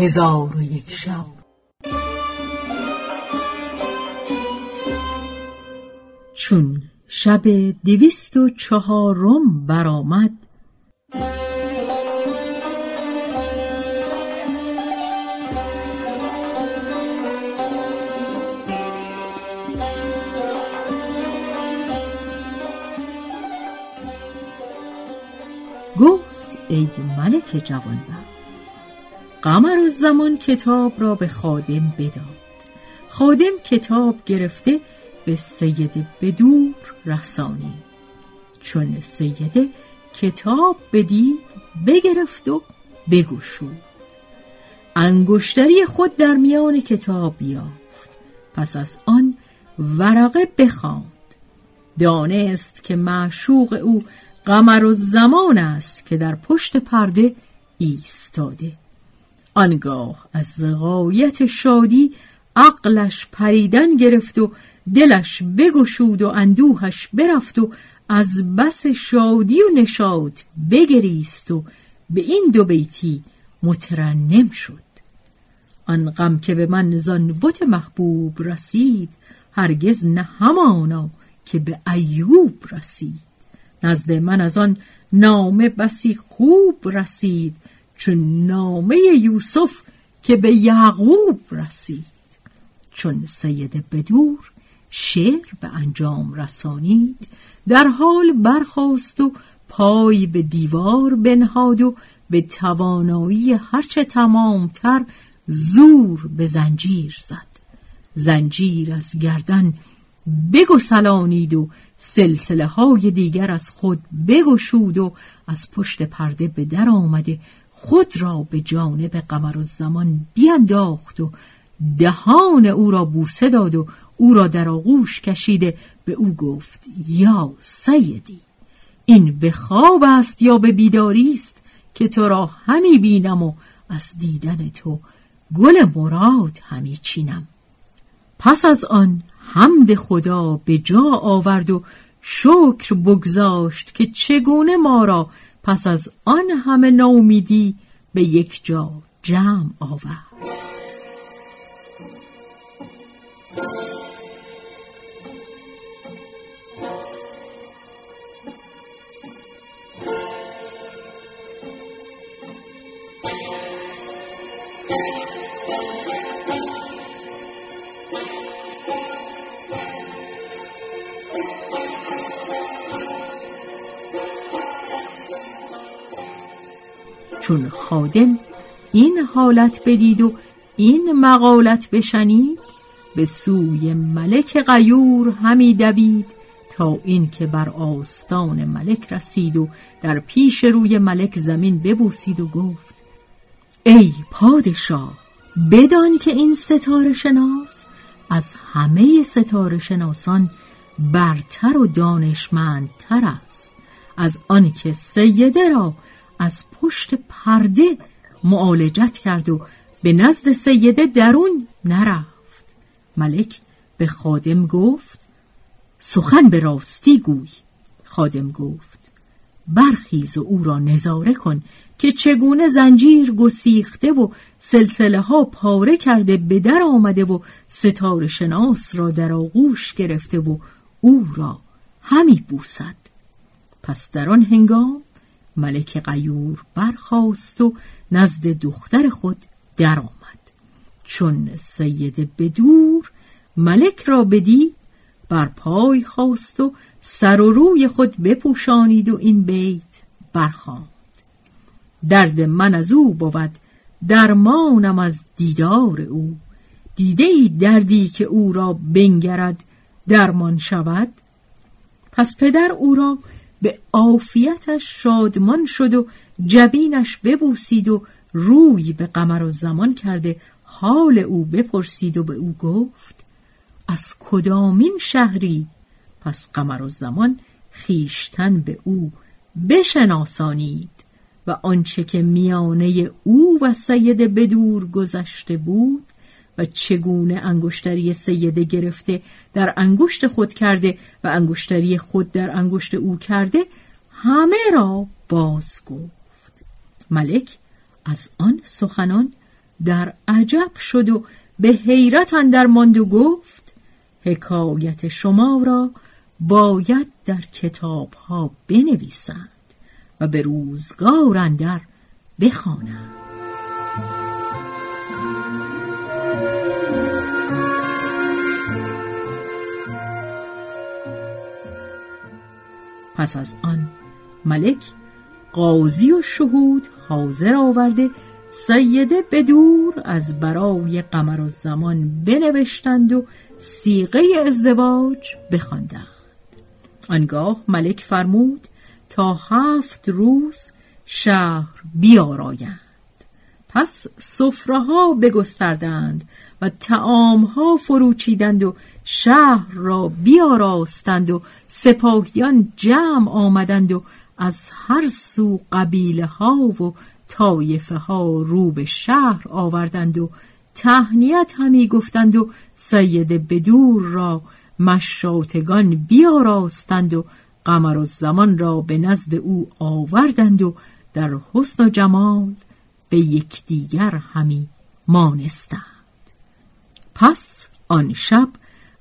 هزار و یک شب. چون شب دویست و چهارم برآمد گفت ای ملک جوانبخت قمر و زمان کتاب را به خادم بداد. خادم کتاب گرفته به سید بدور رسانی. چون سیده کتاب بدید بگرفت و بگشود. انگشتری خود در میان کتاب یافت. پس از آن ورقه بخواند. دانست که معشوق او قمر و زمان است که در پشت پرده ایستاده. آنگاه از غایت شادی عقلش پریدن گرفت و دلش بگشود و اندوهش برفت و از بس شادی و نشاد بگریست و به این دو بیتی مترنم شد. آن غم که به من زان بت محبوب رسید هرگز نه همانا که به ایوب رسید. نزد من از آن نامه بسی خوب رسید چون نامه یوسف که به یعقوب رسید. چون سید بدور شعر به انجام رسانید در حال برخاست و پای به دیوار بنهاد و به توانایی هرچه تمامتر زور به زنجیر زد. زنجیر از گردن بگسلانید و سلسله های دیگر از خود بگشود و از پشت پرده به در آمده خود را به جانب قمر و زمان بینداخت و دهان او را بوسه داد و او را در آغوش کشیده به او گفت یا سیدی این به خواب است یا به بیداری است که تو را همی بینم و از دیدن تو گل مراد همی چینم. پس از آن حمد خدا به جا آورد و شکر بگذاشت که چگونه ما را پس از آن همه نومیدی به یک جا جمع آورد. چون خادم این حالت بدید و این مقالت بشنید به سوی ملک غیور همی دوید تا اینکه بر آستان ملک رسید و در پیش روی ملک زمین ببوسید و گفت ای پادشاه بدان که این ستاره شناس از همه ستاره شناسان برتر و دانشمندتر است. از آنکه سیده را از پشت پرده معالجت کرد و به نزد سیده درون نرفت. ملک به خادم گفت سخن به راستی گوی. خادم گفت برخیز و او را نظاره کن که چگونه زنجیر گسیخته و سلسله ها پاره کرده به در آمده و ستاره شناس را در آغوش گرفته و او را همی بوسد. پس در آن هنگام ملک قیور برخاست و نزد دختر خود درآمد. چون سید بدور ملک را بدید بر پای خواست و سر و روی خود بپوشانید و این بیت برخواند درد من از او بود درمانم از دیدار او. دیده ای دردی که او را بنگرد درمان شود؟ پس پدر او را به عافیتش شادمان شد و جبینش ببوسید و روی به قمر و زمان کرده حال او بپرسید و به او گفت از کدامین شهری؟ پس قمر و زمان خیشتن به او بشناسانید و آنچه که میانه او و سید بدور گذشته بود و چگونه انگشتری سیده گرفته در انگشت خود کرده و انگشتری خود در انگشت او کرده همه را باز گفت. ملک از آن سخنان در عجب شد و به حیرت اندر ماند و گفت حکایت شما را باید در کتاب ها بنویسند و به روزگار اندر بخوانند. پس از آن ملک قاضی و شهود حاضر آورده سیده بدور از برای قمر و زمان بنوشتند و سیغه ازدواج بخواندند. آنگاه ملک فرمود تا هفت روز شهر بیارایند پس سفره بگستردند و تعامها فروچیدند و شهر را بیاراستند و سپاهیان جمع آمدند و از هر سو قبیله ها و طایفه ها رو به شهر آوردند و تهنیت همی گفتند و سید بدور را مشاتگان بیاراستند و قمر و زمان را به نزد او آوردند و در حسن و جمال به یکدیگر همی مانستند. پس آن شب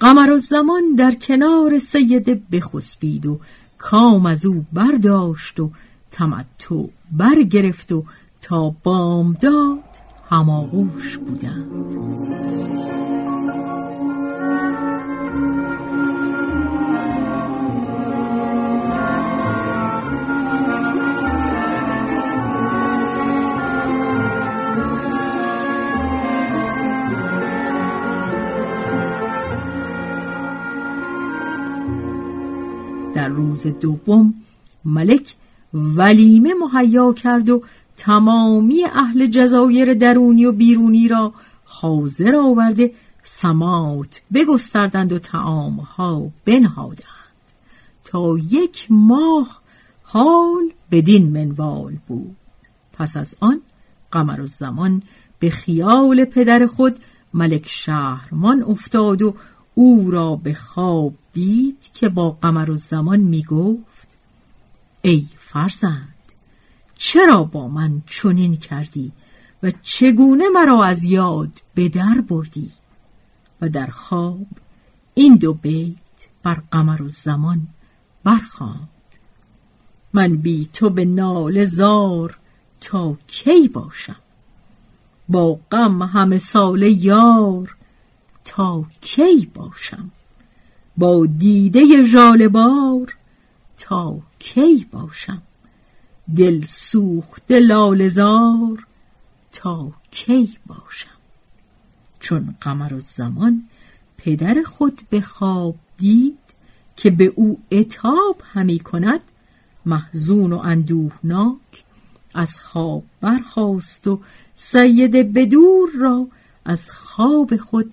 قمر و زمان در کنار سیده بخسبید و کام از او برداشت و تمتع برگرفت و تا بامداد هماغوش بودند. روز دوم ملک ولیمه مهیا کرد و تمامی اهل جزایر درونی و بیرونی را حاضر آورده سمات بگستردند و تعامها بنهادند. تا یک ماه حال بدین منوال بود. پس از آن قمر و زمان به خیال پدر خود ملک شهرمان افتاد و او را به خواب دید که با قمر و زمان می گفت ای فرزند چرا با من چنین کردی و چگونه مرا از یاد به در بردی؟ و در خواب این دو بیت بر قمر و زمان برخواند. من بی تو به نال زار تا کی باشم؟ با غم همه سال یار تا کی باشم؟ با دیده جالبار تا کی باشم؟ دل سوخت لالزار تا کی باشم؟ چون قمر و زمان پدر خود به خواب دید که به او اتاب همی کند محزون و اندوهناک از خواب برخاست و سید بدور را از خواب خود